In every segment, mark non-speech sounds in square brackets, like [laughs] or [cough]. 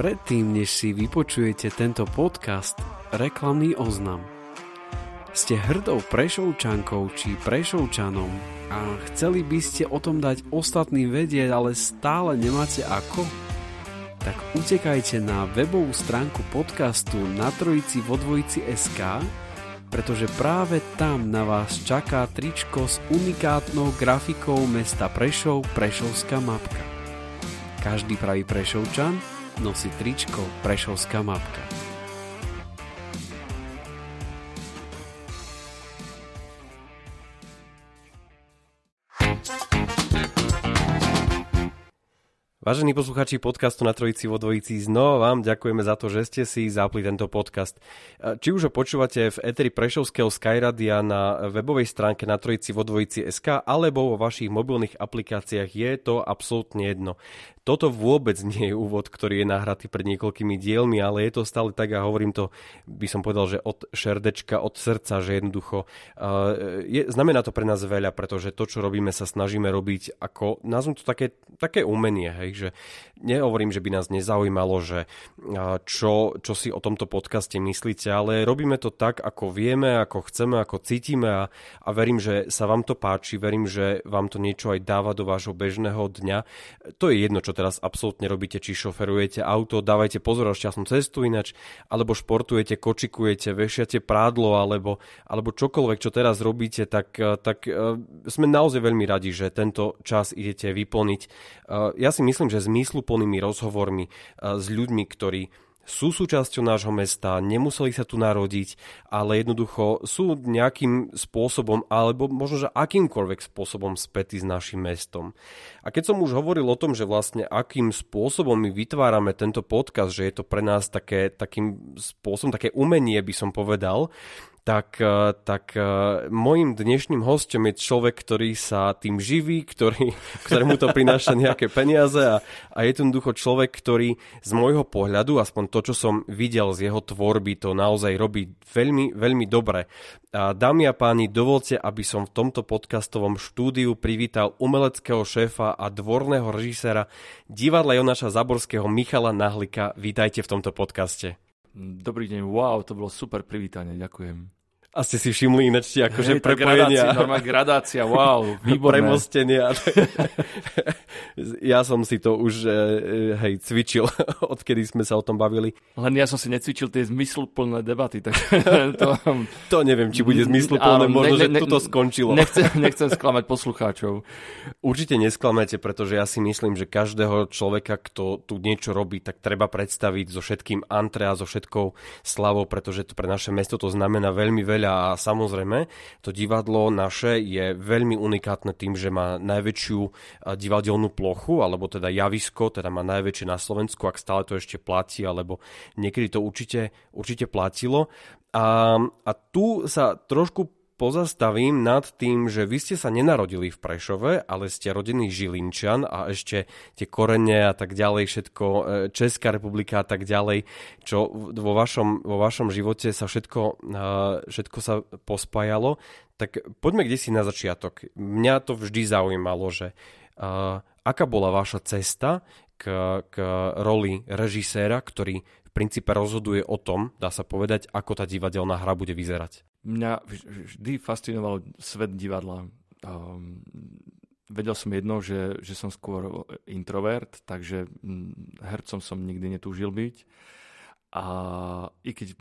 Predtým, než si vypočujete tento podcast, reklamný oznam. Ste hrdou prešovčankou či prešovčanom a chceli by ste o tom dať ostatným vedieť, ale stále nemáte ako? Tak utekajte na webovú stránku podcastu na trojici vo dvojici SK, pretože práve tam na vás čaká tričko s unikátnou grafikou mesta Prešov Prešovská mapka. Každý pravý Prešovčan nosí tričko Prešovská mapka. Vážení posluchači podcastu na Trojici vo Dvojici, znova vám ďakujeme za to, že ste si zapli tento podcast. Či už ho počúvate v Eteri Prešovského Skyradia na webovej stránke na Trojici vo Dvojici SK alebo vo vašich mobilných aplikáciách, je to absolútne jedno. Toto vôbec nie je úvod, ktorý je nahratý pred niekoľkými dielmi, ale je to stále tak a hovorím to, by som povedal, že od šerdečka, od srdca, že jednoducho uh, je, znamená to pre nás veľa, pretože to, čo robíme, sa snažíme robiť ako, nazvem to také, také umenie, hej, že nehovorím, že by nás nezaujímalo, že uh, čo, čo si o tomto podcaste myslíte, ale robíme to tak, ako vieme, ako chceme, ako cítime a, a verím, že sa vám to páči, verím, že vám to niečo aj dáva do vášho bežného dňa. To je jedno, čo teraz absolútne robíte, či šoferujete auto, dávajte pozor na šťastnú cestu inač, alebo športujete, kočikujete, vešiate prádlo, alebo, alebo čokoľvek, čo teraz robíte, tak, tak uh, sme naozaj veľmi radi, že tento čas idete vyplniť. Uh, ja si myslím, že zmysluplnými rozhovormi s ľuďmi, ktorí sú súčasťou nášho mesta, nemuseli sa tu narodiť, ale jednoducho sú nejakým spôsobom, alebo možno, že akýmkoľvek spôsobom spätí s našim mestom. A keď som už hovoril o tom, že vlastne akým spôsobom my vytvárame tento podcast, že je to pre nás také, takým spôsobom, také umenie by som povedal, tak, eh, tak eh, môjim dnešným hostom je človek, ktorý sa tým živí, ktorý, [laughs] ktorému to prináša nejaké peniaze a, a je to jednoducho človek, ktorý z môjho pohľadu, aspoň to, čo som videl z jeho tvorby, to naozaj robí veľmi, veľmi dobre. A dámy a páni, dovolte, aby som v tomto podcastovom štúdiu privítal umeleckého šéfa a dvorného režiséra divadla Jonáša Zaborského Michala Nahlika. Vítajte v tomto podcaste. Dobrý deň, wow, to bolo super privítanie, ďakujem. A ste si všimli ináč tie akože hey, prepojenia. Gradácia, normálna gradácia, wow, [laughs] výborné. Premostenia. [laughs] ja som si to už e, hej, cvičil, [laughs] odkedy sme sa o tom bavili. Len ja som si necvičil tie zmysluplné debaty. Tak to... to neviem, či bude zmysluplné, Áno, možno, ne, ne, že to skončilo. Nechcem, nechcem sklamať poslucháčov. Určite nesklamete, pretože ja si myslím, že každého človeka, kto tu niečo robí, tak treba predstaviť so všetkým antre a so všetkou slavou, pretože to pre naše mesto to znamená veľmi veľa veľa a samozrejme to divadlo naše je veľmi unikátne tým, že má najväčšiu divadelnú plochu, alebo teda javisko, teda má najväčšie na Slovensku, ak stále to ešte platí, alebo niekedy to určite, určite platilo. A, a tu sa trošku pozastavím nad tým, že vy ste sa nenarodili v Prešove, ale ste rodený Žilinčan a ešte tie korene a tak ďalej, všetko, e, Česká republika a tak ďalej, čo vo vašom, vo vašom živote sa všetko, e, všetko sa pospájalo. Tak poďme kde si na začiatok. Mňa to vždy zaujímalo, že uh, aká bola vaša cesta k, k roli režiséra, ktorý v princípe rozhoduje o tom, dá sa povedať, ako tá divadelná hra bude vyzerať. Mňa vždy fascinoval svet divadla. Um, vedel som jedno, že, že som skôr introvert, takže hm, hercom som nikdy netúžil byť. A i keď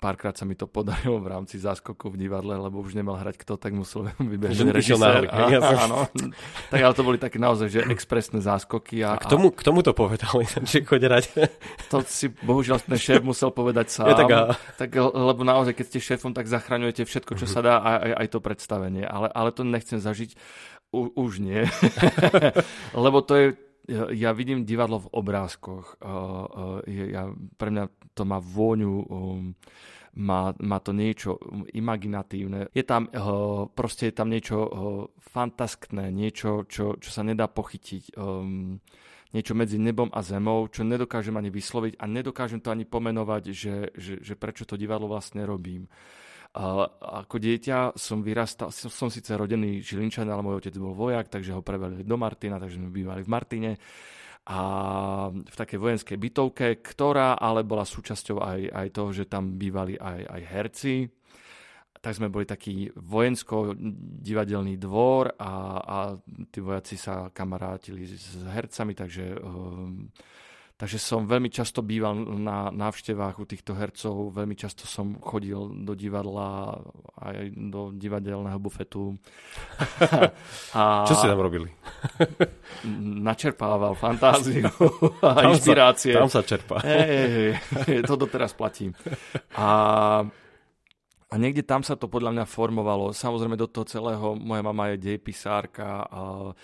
párkrát sa mi to podarilo v rámci záskokov v divadle, lebo už nemal hrať kto, tak musel [laughs] vybehnúť režisér. A, áno, tak ale to boli také naozaj, že expresné záskoky. A, a k, tomu, k tomu to povedali, [laughs] že choď hrať. To si bohužiaľ ten šéf musel povedať sám. Ja, tak, a... tak, lebo naozaj, keď ste šéfom, tak zachraňujete všetko, čo sa dá, aj, aj to predstavenie. Ale, ale to nechcem zažiť. U, už nie. [laughs] lebo to je ja vidím divadlo v obrázkoch. Ja, pre mňa to má vôňu, um, má, má to niečo imaginatívne. Je tam, proste je tam niečo fantaskné, niečo, čo, čo sa nedá pochytiť. Um, niečo medzi nebom a zemou, čo nedokážem ani vysloviť a nedokážem to ani pomenovať, že, že, že prečo to divadlo vlastne robím. Ako dieťa som vyrastal, som, som síce rodený Žilinčan, ale môj otec bol vojak, takže ho prevelili do Martina, takže sme bývali v Martine a v takej vojenskej bytovke, ktorá ale bola súčasťou aj, aj toho, že tam bývali aj, aj herci. Tak sme boli taký vojensko-divadelný dvor a, a tí vojaci sa kamarátili s hercami, takže um, Takže som veľmi často býval na návštevách u týchto hercov, veľmi často som chodil do divadla, aj do divadelného bufetu. [laughs] a Čo ste tam robili? [laughs] načerpával fantáziu [laughs] a inšpirácie. Sa, tam sa čerpá. Hey, hey, to doteraz platí. A a niekde tam sa to podľa mňa formovalo. Samozrejme do toho celého, moja mama je dejpisárka, a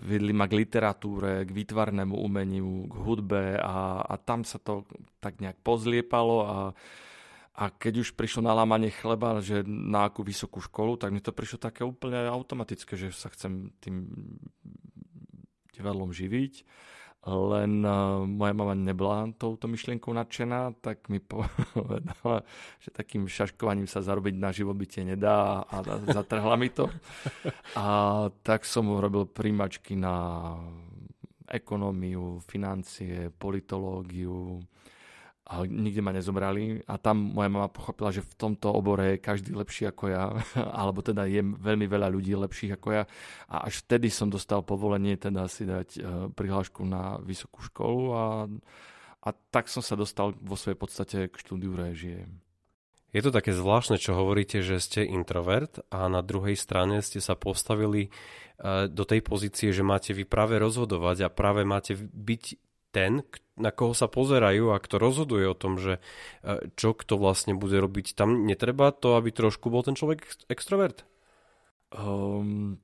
vedli ma k literatúre, k výtvarnému umeniu, k hudbe a, a tam sa to tak nejak pozliepalo a, a keď už prišlo na lámanie chleba, že na akú vysokú školu, tak mi to prišlo také úplne automatické, že sa chcem tým divadlom živiť len uh, moja mama nebola touto myšlienkou nadšená, tak mi [laughs] povedala, že takým šaškovaním sa zarobiť na živobytie nedá a, zatrhla mi to. A tak som robil príjmačky na ekonómiu, financie, politológiu, a nikde ma nezobrali a tam moja mama pochopila, že v tomto obore je každý lepší ako ja, [laughs] alebo teda je veľmi veľa ľudí lepších ako ja a až vtedy som dostal povolenie teda si dať uh, prihlášku na vysokú školu a, a tak som sa dostal vo svojej podstate k štúdiu réžie. Je to také zvláštne, čo hovoríte, že ste introvert a na druhej strane ste sa postavili uh, do tej pozície, že máte vy práve rozhodovať a práve máte byť ten, na koho sa pozerajú a kto rozhoduje o tom, že e, čo kto vlastne bude robiť. Tam netreba to, aby trošku bol ten človek extrovert? Um,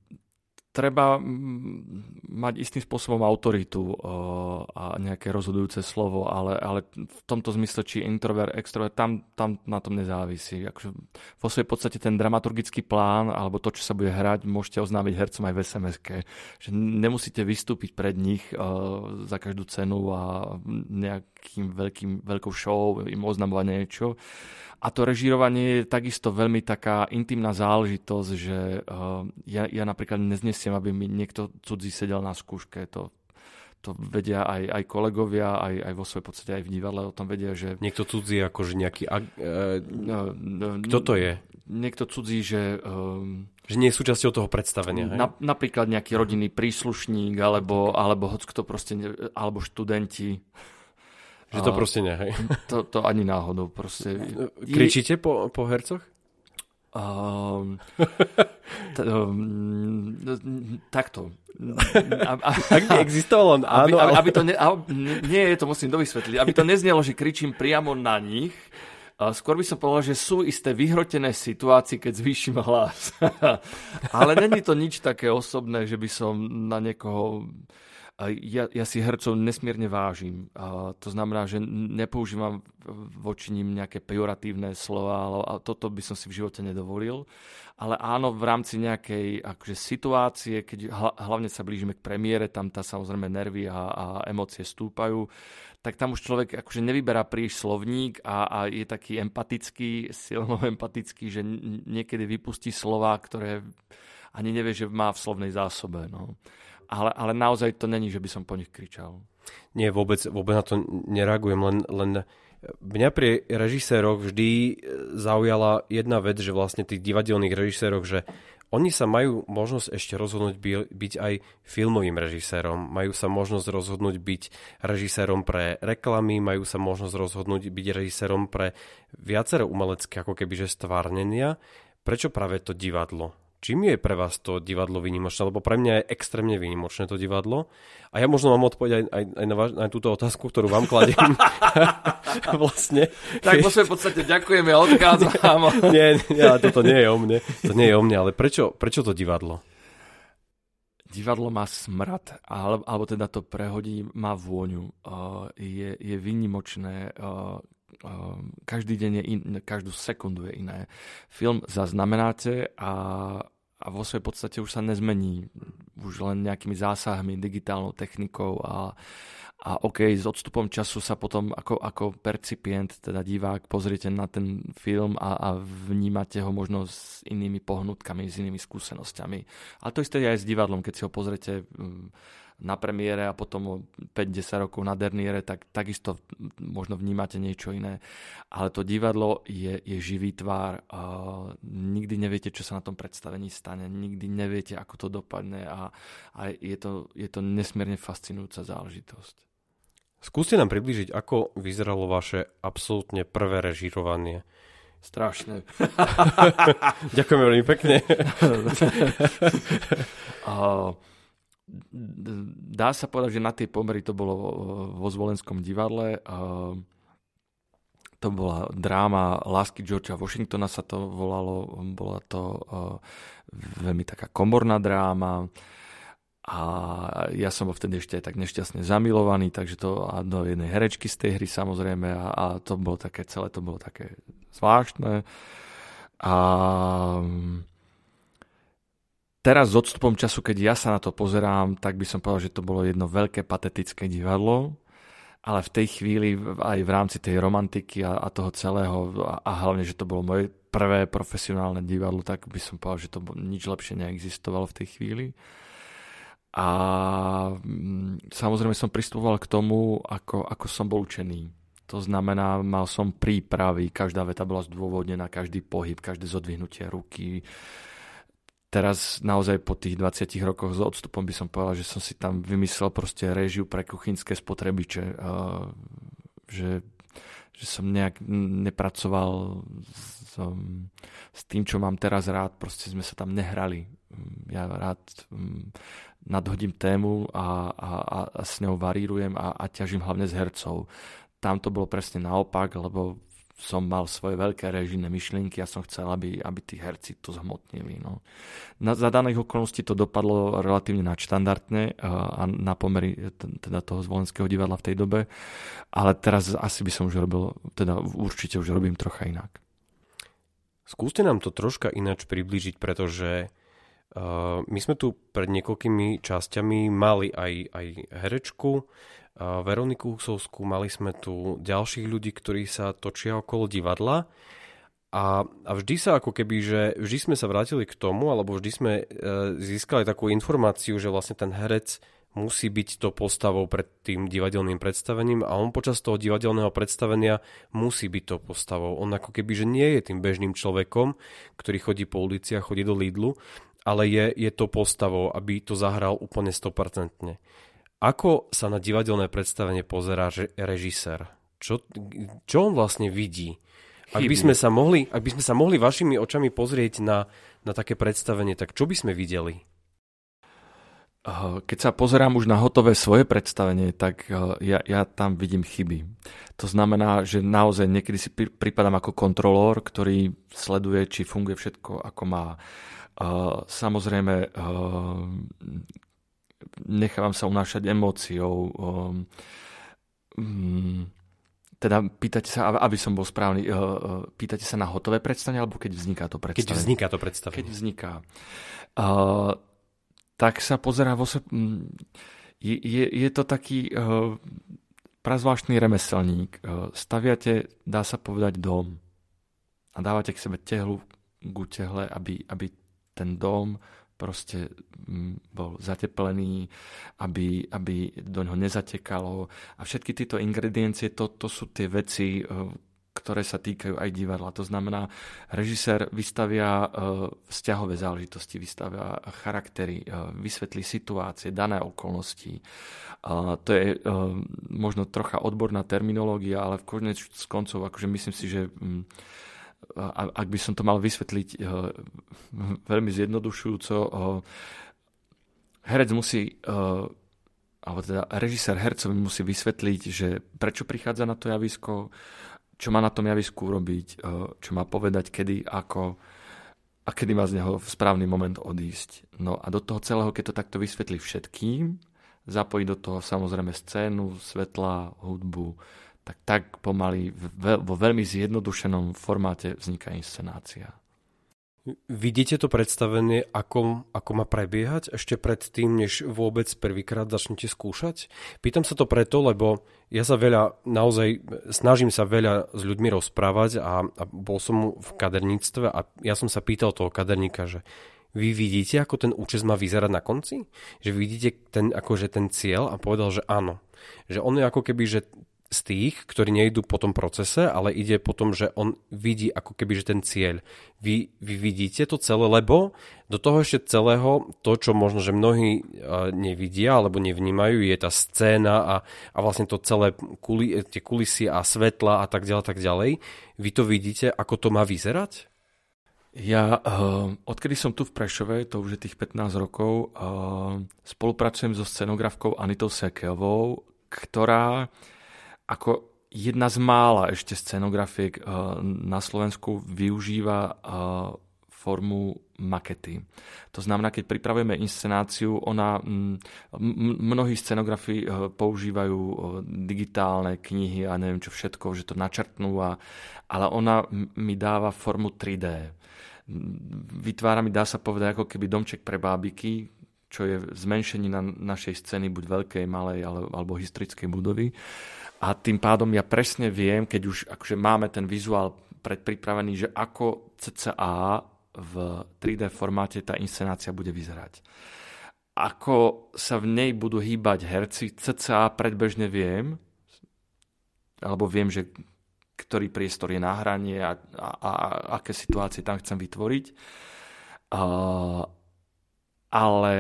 treba mať istým spôsobom autoritu a nejaké rozhodujúce slovo, ale, ale v tomto zmysle, či introvert, extrovert, tam, tam na tom nezávisí. Akože vo svojej podstate ten dramaturgický plán, alebo to, čo sa bude hrať, môžete oznámiť hercom aj v sms Že nemusíte vystúpiť pred nich za každú cenu a nejakým veľkým, veľkou show im oznamovať niečo a to režírovanie je takisto veľmi taká intimná záležitosť, že uh, ja, ja napríklad neznesiem, aby mi niekto cudzí sedel na skúške. To, to vedia aj, aj kolegovia, aj, aj vo svojej podstate aj v divadle o tom vedia, že... Niekto cudzí akože nejaký... Uh, no, no, kto to je? Niekto cudzí, že... Um, že nie je súčasťou toho predstavenia, na, Napríklad nejaký rodinný príslušník, alebo, alebo hoď kto proste, alebo študenti. Že to proste ne, hej? To, to ani náhodou. Proste. [laughs] Kričíte po, po hercoch? Um, t- um, takto. [laughs] Ak by existoval on, áno. Aby, aby to ne, nie, to musím dovysvetliť. Aby to neznelo, že kričím priamo na nich, Skôr by som povedal, že sú isté vyhrotené situácie, keď zvýšim hlas. [laughs] Ale není to nič také osobné, že by som na niekoho ja, ja si hercov nesmierne vážim. To znamená, že nepoužívam voči ním nejaké pejoratívne slova, ale a toto by som si v živote nedovolil. Ale áno, v rámci nejakej akože, situácie, keď hlavne sa blížime k premiére, tam tá samozrejme nervy a, a emócie stúpajú, tak tam už človek akože nevyberá príliš slovník a, a je taký empatický, silno [laughs] empatický, že niekedy vypustí slova, ktoré ani nevie, že má v slovnej zásobe. No ale, ale naozaj to není, že by som po nich kričal. Nie, vôbec, vôbec na to nereagujem, len, len mňa pri režiséroch vždy zaujala jedna vec, že vlastne tých divadelných režiséroch, že oni sa majú možnosť ešte rozhodnúť byť aj filmovým režisérom, majú sa možnosť rozhodnúť byť režisérom pre reklamy, majú sa možnosť rozhodnúť byť režisérom pre viacero umelecké ako keby že stvárnenia. Prečo práve to divadlo? Čím je pre vás to divadlo výnimočné? Lebo pre mňa je extrémne výnimočné to divadlo. A ja možno mám odpovedať aj, aj, aj na, vaš, na túto otázku, ktorú vám kladiem. [laughs] vlastne. Tak vo svojej podstate ďakujeme a odchádzam. [laughs] nie, nie, ale toto nie je o mne. To nie je o mne, ale prečo, prečo to divadlo? Divadlo má smrad, alebo, alebo teda to prehodí, má vôňu. Uh, je, je výnimočné. Uh, každý deň je in, každú sekundu je iné. Film zaznamenáte a a vo svojej podstate už sa nezmení už len nejakými zásahmi, digitálnou technikou a, a OK, s odstupom času sa potom ako, ako percipient, teda divák, pozriete na ten film a, a vnímate ho možno s inými pohnutkami, s inými skúsenosťami. Ale to isté je aj s divadlom, keď si ho pozriete na premiére a potom 5-10 rokov na derniére, tak takisto možno vnímate niečo iné. Ale to divadlo je, je živý tvár. A nikdy neviete, čo sa na tom predstavení stane. Nikdy neviete, ako to dopadne a, a je, to, je to nesmierne fascinujúca záležitosť. Skúste nám približiť, ako vyzeralo vaše absolútne prvé režirovanie. Strašné. [laughs] Ďakujem veľmi pekne. [laughs] uh, dá sa povedať, že na tej pomery to bolo vo Zvolenskom divadle. To bola dráma Lásky Georgea Washingtona sa to volalo. Bola to veľmi taká komorná dráma. A ja som bol vtedy ešte aj tak nešťastne zamilovaný, takže to a do jednej herečky z tej hry samozrejme a, a to bolo také, celé to bolo také zvláštne. A teraz s odstupom času, keď ja sa na to pozerám, tak by som povedal, že to bolo jedno veľké patetické divadlo, ale v tej chvíli aj v rámci tej romantiky a, a toho celého a, a hlavne, že to bolo moje prvé profesionálne divadlo, tak by som povedal, že to nič lepšie neexistovalo v tej chvíli. A mm, samozrejme som pristupoval k tomu, ako, ako som bol učený. To znamená, mal som prípravy, každá veta bola zdôvodnená, každý pohyb, každé zodvihnutie ruky, teraz naozaj po tých 20 rokoch s odstupom by som povedal, že som si tam vymyslel proste režiu pre kuchynské spotrebiče. Že, že som nejak nepracoval s, s tým, čo mám teraz rád. Proste sme sa tam nehrali. Ja rád nadhodím tému a, a, a, s ňou varírujem a, a ťažím hlavne z hercov. Tam to bolo presne naopak, lebo som mal svoje veľké režijné myšlienky a som chcel, aby, aby tí herci to zhmotnili. No. Na, za daných okolností to dopadlo relatívne nadštandardne a, a na pomery teda toho zvolenského divadla v tej dobe, ale teraz asi by som už robil, teda určite už robím trocha inak. Skúste nám to troška ináč priblížiť, pretože uh, my sme tu pred niekoľkými časťami mali aj, aj herečku, Veroniku Husovskú, mali sme tu ďalších ľudí, ktorí sa točia okolo divadla a, a vždy sa ako keby, že vždy sme sa vrátili k tomu, alebo vždy sme e, získali takú informáciu, že vlastne ten herec musí byť to postavou pred tým divadelným predstavením a on počas toho divadelného predstavenia musí byť to postavou. On ako keby, že nie je tým bežným človekom, ktorý chodí po ulici a chodí do Lidlu, ale je, je to postavou, aby to zahral úplne 100%. Ako sa na divadelné predstavenie pozerá režisér? Čo, čo on vlastne vidí? Ak by, sme sa mohli, ak by sme sa mohli vašimi očami pozrieť na, na také predstavenie, tak čo by sme videli? Keď sa pozerám už na hotové svoje predstavenie, tak ja, ja tam vidím chyby. To znamená, že naozaj niekedy si pripadám ako kontrolór, ktorý sleduje, či funguje všetko ako má. Samozrejme, nechávam sa unášať emóciou. Um, teda pýtate sa, aby som bol správny, uh, uh, pýtate sa na hotové predstavenie, alebo keď vzniká to predstavenie? Keď vzniká to predstavenie. Keď vzniká. Uh, tak sa pozerá vo. Mm, je, je, je to taký uh, prazvláštny remeselník. Uh, staviate, dá sa povedať, dom a dávate k sebe tehlu k tehle, aby, aby ten dom proste mm, bol zateplený, aby, aby do ňoho nezatekalo. A všetky tieto ingrediencie, to, to sú tie veci, e, ktoré sa týkajú aj divadla. To znamená, režisér vystavia vzťahové záležitosti, vystavia charaktery, vysvetlí situácie, dané okolnosti. To je možno trocha odborná terminológia, ale v konec koncov, akože myslím si, že mm, ak by som to mal vysvetliť veľmi zjednodušujúco, herec musí alebo teda režisér hercovi musí vysvetliť, že prečo prichádza na to javisko, čo má na tom javisku urobiť, čo má povedať, kedy, ako a kedy má z neho v správny moment odísť. No a do toho celého, keď to takto vysvetlí všetkým, zapojí do toho samozrejme scénu, svetla, hudbu, tak tak pomaly vo veľmi zjednodušenom formáte vzniká inscenácia. Vidíte to predstavenie, ako, ako má prebiehať ešte pred tým, než vôbec prvýkrát začnete skúšať? Pýtam sa to preto, lebo ja sa veľa, naozaj snažím sa veľa s ľuďmi rozprávať a, a bol som v kaderníctve a ja som sa pýtal toho kaderníka, že vy vidíte, ako ten účes má vyzerať na konci? Že vidíte ten, akože ten cieľ a povedal, že áno. Že on je ako keby, že z tých, ktorí nejdú po tom procese, ale ide po tom, že on vidí ako keby že ten cieľ. Vy, vy vidíte to celé, lebo do toho ešte celého, to, čo možno, že mnohí nevidia alebo nevnímajú, je tá scéna a, a vlastne to celé kuli, tie kulisy a svetla a tak ďalej, tak ďalej. Vy to vidíte, ako to má vyzerať? Ja, uh, odkedy som tu v Prešove, to už je tých 15 rokov, spolupracujem so scenografkou Anitou Sekeovou, ktorá ako jedna z mála ešte scenografiek eh, na Slovensku využíva eh, formu makety. To znamená, keď pripravujeme inscenáciu, ona, mnohí scenografi eh, používajú digitálne knihy a neviem čo všetko, že to načrtnú, a, ale ona mi dáva formu 3D. Vytvára mi, dá sa povedať, ako keby domček pre bábiky, čo je zmenšení na našej scény buď veľkej, malej alebo historickej budovy a tým pádom ja presne viem, keď už akože máme ten vizuál predpripravený, že ako CCA v 3D formáte tá inscenácia bude vyzerať. Ako sa v nej budú hýbať herci, CCA predbežne viem, alebo viem, že ktorý priestor je na hranie a, a, a aké situácie tam chcem vytvoriť. Uh, ale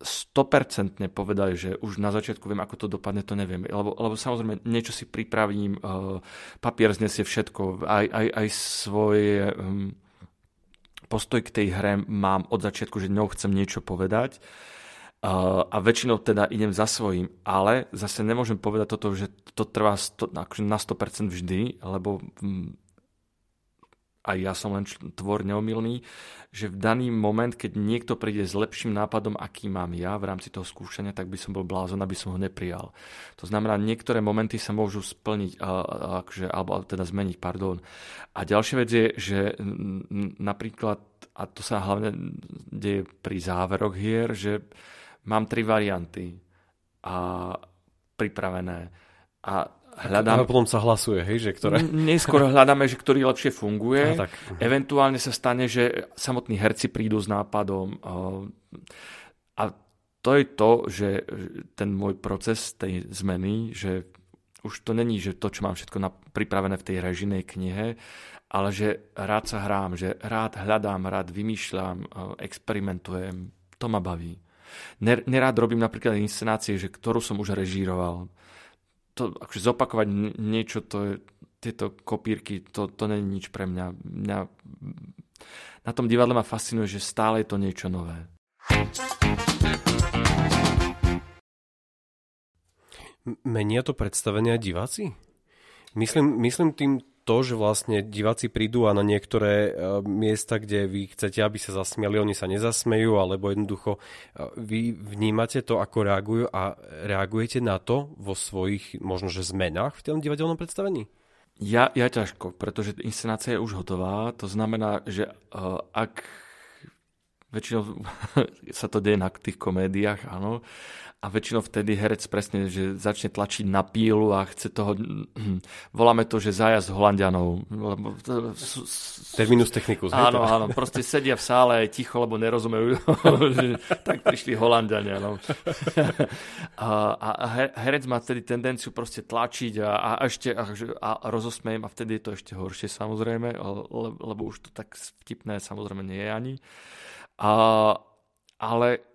100% povedali, že už na začiatku viem, ako to dopadne, to neviem. Lebo, lebo samozrejme niečo si pripravím, uh, papier znesie všetko, aj, aj, aj svoje um, postoj k tej hre mám od začiatku, že ňou chcem niečo povedať. Uh, a väčšinou teda idem za svojím, ale zase nemôžem povedať toto, že to trvá sto, akože na 100% vždy, lebo um, aj ja som len tvor neomilný, že v daný moment, keď niekto príde s lepším nápadom, aký mám ja v rámci toho skúšania, tak by som bol blázon, aby som ho neprijal. To znamená, niektoré momenty sa môžu splniť, akože, alebo teda zmeniť, pardon. A ďalšia vec je, že napríklad, a to sa hlavne deje pri záveroch hier, že mám tri varianty a pripravené. A hľadám... A potom sa hlasuje, hej, že ktoré... Neskôr hľadáme, že ktorý lepšie funguje. A tak. Eventuálne sa stane, že samotní herci prídu s nápadom. A to je to, že ten môj proces tej zmeny, že už to není, že to, čo mám všetko pripravené v tej režinej knihe, ale že rád sa hrám, že rád hľadám, rád vymýšľam, experimentujem. To ma baví. Nerád robím napríklad inscenácie, že ktorú som už režíroval to, akože zopakovať niečo, to je, tieto kopírky, to, to je nič pre mňa. mňa. Na tom divadle ma fascinuje, že stále je to niečo nové. Menia to predstavenia diváci? Myslím, myslím tým to, že vlastne diváci prídu a na niektoré e, miesta, kde vy chcete, aby sa zasmiali, oni sa nezasmejú, alebo jednoducho e, vy vnímate to, ako reagujú a reagujete na to vo svojich možno, že zmenách v tom divadelnom predstavení? Ja, ja ťažko, pretože inscenácia je už hotová. To znamená, že uh, ak väčšinou [laughs] sa to deje na tých komédiách, áno, a väčšinou vtedy herec presne, že začne tlačiť na pílu a chce toho, [clears throat] voláme to, že zájazd Holandianov. Lebo, Terminus technicus. Áno, áno, proste sedia v sále ticho, lebo nerozumejú, [laughs] že tak prišli Holandiania. No. [laughs] a, a herec má vtedy tendenciu proste tlačiť a, a ešte a, a rozosmejem a vtedy je to ešte horšie samozrejme, lebo už to tak vtipné samozrejme nie je ani. A, ale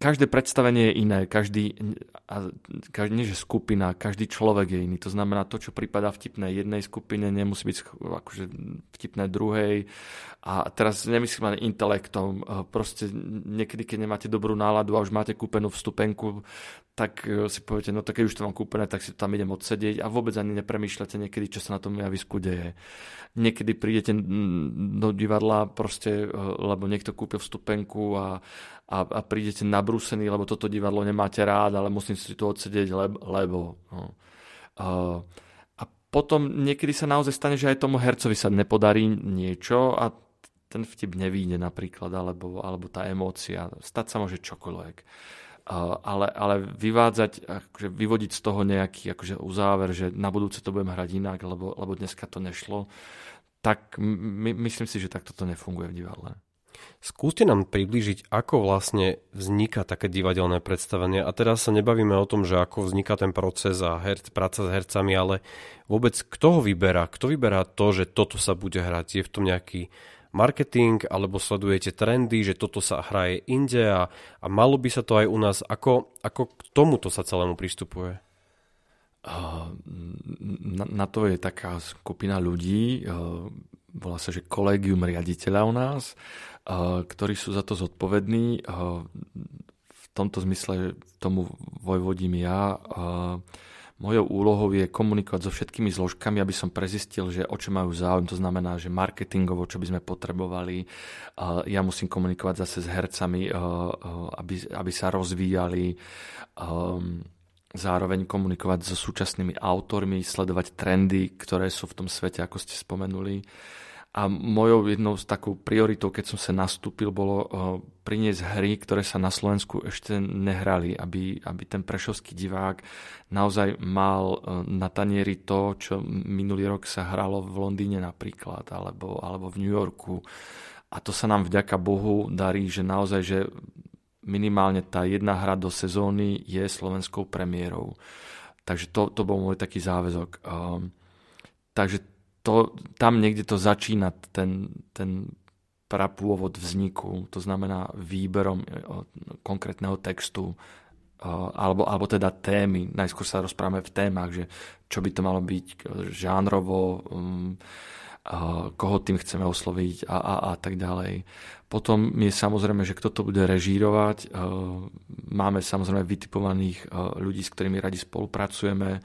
každé predstavenie je iné, každý, každý, nie že skupina, každý človek je iný. To znamená, to, čo prípada vtipné jednej skupine, nemusí byť akože vtipné druhej. A teraz nemyslím len intelektom. Proste niekedy, keď nemáte dobrú náladu a už máte kúpenú vstupenku, tak e, si poviete, no tak keď už to mám kúpené, tak si tam idem odsedieť a vôbec ani nepremýšľate niekedy, čo sa na tom javisku deje. Niekedy prídete do divadla proste, e, lebo niekto kúpil vstupenku a, a, a prídete nabrúsený, lebo toto divadlo nemáte rád, ale musím si to odsedieť, lebo... lebo no. a potom niekedy sa naozaj stane, že aj tomu hercovi sa nepodarí niečo a ten vtip nevíde napríklad, alebo, alebo tá emócia. Stať sa môže čokoľvek ale, ale vyvádzať, akože vyvodiť z toho nejaký akože uzáver, že na budúce to budem hrať inak, lebo, lebo dneska to nešlo, tak my, myslím si, že takto to nefunguje v divadle. Skúste nám priblížiť, ako vlastne vzniká také divadelné predstavenie. A teraz sa nebavíme o tom, že ako vzniká ten proces a her, práca s hercami, ale vôbec kto ho vyberá? Kto vyberá to, že toto sa bude hrať? Je v tom nejaký marketing, alebo sledujete trendy, že toto sa hraje inde a, a malo by sa to aj u nás. Ako, ako k tomuto sa celému pristupuje? Na, na to je taká skupina ľudí, volá sa, že kolegium riaditeľa u nás, ktorí sú za to zodpovední. V tomto zmysle tomu vojvodím ja Mojou úlohou je komunikovať so všetkými zložkami, aby som prezistil, že o čo majú záujem. To znamená, že marketingovo, čo by sme potrebovali. Ja musím komunikovať zase s hercami, aby, aby sa rozvíjali. Zároveň komunikovať so súčasnými autormi, sledovať trendy, ktoré sú v tom svete, ako ste spomenuli a mojou jednou z takou prioritou, keď som sa nastúpil, bolo uh, priniesť hry, ktoré sa na Slovensku ešte nehrali, aby, aby ten prešovský divák naozaj mal uh, na tanieri to, čo minulý rok sa hralo v Londýne napríklad, alebo, alebo v New Yorku. A to sa nám vďaka Bohu darí, že naozaj, že minimálne tá jedna hra do sezóny je slovenskou premiérou. Takže to, to bol môj taký záväzok. Um, takže to, tam niekde to začína ten, ten prapôvod vzniku, to znamená výberom e, konkrétneho textu, e, alebo, alebo teda témy. Najskôr sa rozprávame v témach, že čo by to malo byť e, žánrovo, mm, koho tým chceme osloviť a, a, a tak ďalej. Potom je samozrejme, že kto to bude režírovať. Máme samozrejme vytipovaných ľudí, s ktorými radi spolupracujeme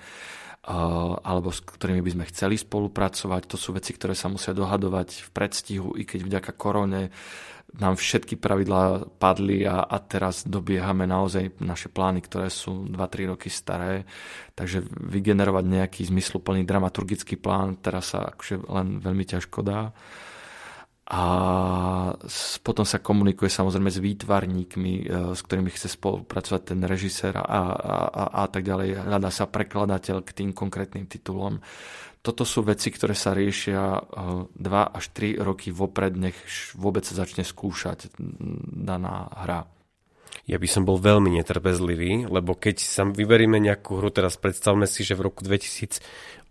alebo s ktorými by sme chceli spolupracovať. To sú veci, ktoré sa musia dohadovať v predstihu, i keď vďaka korone nám všetky pravidlá padli a, a teraz dobiehame naozaj naše plány, ktoré sú 2-3 roky staré. Takže vygenerovať nejaký zmysluplný dramaturgický plán teraz sa akože len veľmi ťažko dá a potom sa komunikuje samozrejme s výtvarníkmi, e, s ktorými chce spolupracovať ten režisér a, a, a, a tak ďalej. Hľadá sa prekladateľ k tým konkrétnym titulom. Toto sú veci, ktoré sa riešia 2 e, až 3 roky vopred, nech vôbec sa začne skúšať daná hra. Ja by som bol veľmi netrpezlivý, lebo keď sa vyberieme nejakú hru, teraz predstavme si, že v roku 2000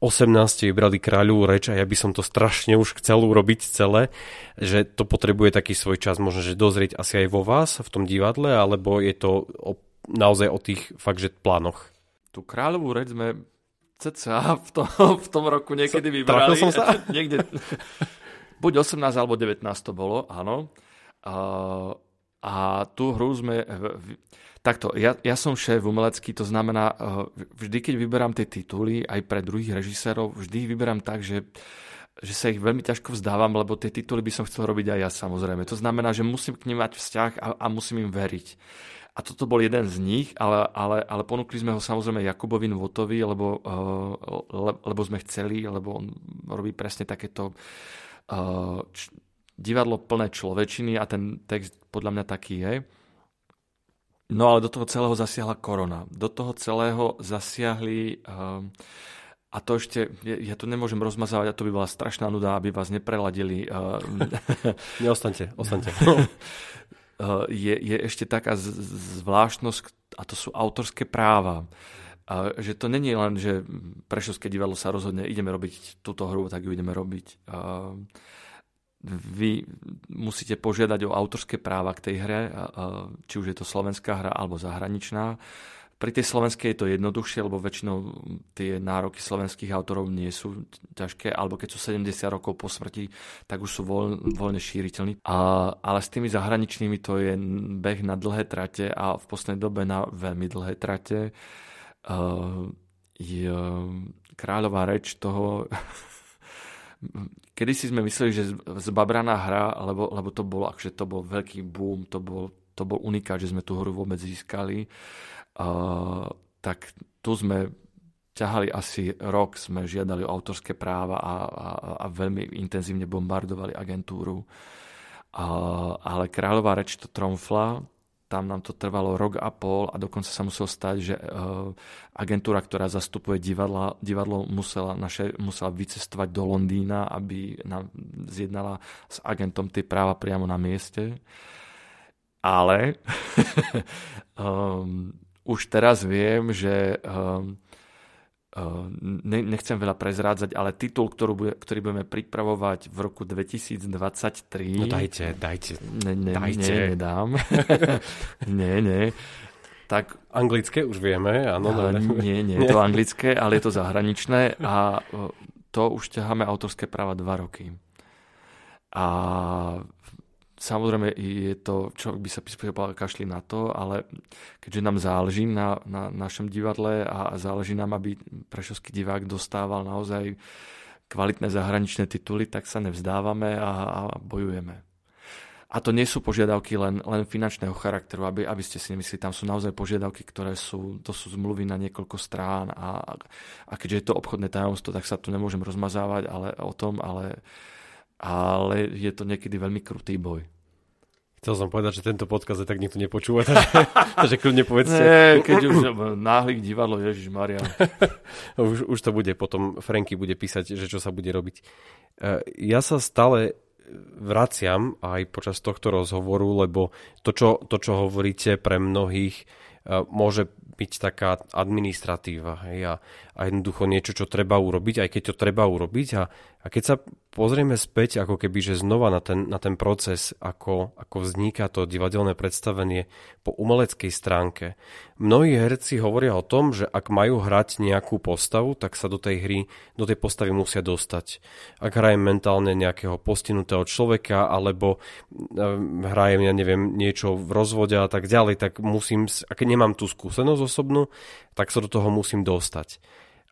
18 vybrali kráľovú reč a ja by som to strašne už chcel urobiť celé, že to potrebuje taký svoj čas, možno, že dozrieť asi aj vo vás v tom divadle, alebo je to o, naozaj o tých fakt, že plánoch? Tu kráľovú reč sme cca v tom, [laughs] v tom roku niekedy vybrali. som sa? [laughs] Niekde, buď 18 alebo 19 to bolo, áno. A, a tú hru sme Takto, ja, ja som šéf umelecký, to znamená, eh, vždy, keď vyberám tie tituly, aj pre druhých režisérov, vždy ich vyberám tak, že že sa ich veľmi ťažko vzdávam, lebo tie tituly by som chcel robiť aj ja samozrejme. To znamená, že musím k nim mať vzťah a, a musím im veriť. A toto bol jeden z nich, ale, ale, ale ponúkli sme ho samozrejme Jakubovi Votovi, lebo, uh, le, lebo sme chceli, lebo on robí presne takéto divadlo plné človečiny a ten text podľa mňa taký je. No ale do toho celého zasiahla korona. Do toho celého zasiahli... Uh, a to ešte, ja to nemôžem rozmazávať, a to by bola strašná nuda, aby vás nepreladili. [laughs] Neostaňte, ostaňte. [laughs] je, je ešte taká zvláštnosť, a to sú autorské práva. A že to není len, že Prešovské divadlo sa rozhodne, ideme robiť túto hru, tak ju ideme robiť. Vy musíte požiadať o autorské práva k tej hre, či už je to slovenská hra alebo zahraničná pri tej slovenskej je to jednoduchšie, lebo väčšinou tie nároky slovenských autorov nie sú ťažké, alebo keď sú 70 rokov po smrti, tak už sú voľ, voľne šíriteľní. A, ale s tými zahraničnými to je beh na dlhé trate a v poslednej dobe na veľmi dlhé trate. Uh, je kráľová reč toho... Kedy si sme mysleli, že zbabraná hra, lebo, lebo to bol, akože to bol veľký boom, to bol, to bol unikát, že sme tú hru vôbec získali tak tu sme ťahali asi rok, sme žiadali o autorské práva a, a, a veľmi intenzívne bombardovali agentúru. A, ale kráľová reč to tromfla, tam nám to trvalo rok a pol a dokonca sa muselo stať, že uh, agentúra, ktorá zastupuje divadla, divadlo, musela, naše, musela vycestovať do Londýna, aby nám zjednala s agentom tie práva priamo na mieste. Ale um, [laughs] už teraz viem, že um, ne, nechcem veľa prezrádzať, ale titul, ktorú bude, ktorý budeme pripravovať v roku 2023... No dajte, dajte. Ne, ne, dajte. Nie, nedám. [laughs] nie, nie. Tak, anglické už vieme, áno. No, nie, nie je to anglické, ale je to zahraničné a uh, to už ťaháme autorské práva dva roky. A Samozrejme je to, čo by sa povedal, kašli na to, ale keďže nám záleží na, na našom divadle a záleží nám, aby prešovský divák dostával naozaj kvalitné zahraničné tituly, tak sa nevzdávame a, a bojujeme. A to nie sú požiadavky len, len finančného charakteru, aby, aby ste si nemysleli, tam sú naozaj požiadavky, ktoré sú, to sú zmluvy na niekoľko strán a, a keďže je to obchodné tajomstvo, tak sa tu nemôžem rozmazávať ale, o tom, ale, ale je to niekedy veľmi krutý boj. Chcel som povedať, že tento podcast je tak nikto nepočúva, [laughs] takže, takže kľudne povedzte. Nie, keď už náhlik divadlo, Ježiš Maria. [laughs] už, už to bude, potom Franky bude písať, že čo sa bude robiť. E, ja sa stále vraciam aj počas tohto rozhovoru, lebo to, čo, to, čo hovoríte pre mnohých, e, môže byť taká administratíva hej, a, a jednoducho niečo, čo treba urobiť, aj keď to treba urobiť. A, a keď sa pozrieme späť, ako keby, že znova na ten, na ten proces, ako, ako vzniká to divadelné predstavenie po umeleckej stránke. Mnohí herci hovoria o tom, že ak majú hrať nejakú postavu, tak sa do tej hry, do tej postavy musia dostať. Ak hrajem mentálne nejakého postihnutého človeka, alebo e, hrajem, ja neviem, niečo v rozvode a tak ďalej, tak musím, ak nemám tú skúsenosť osobnú, tak sa do toho musím dostať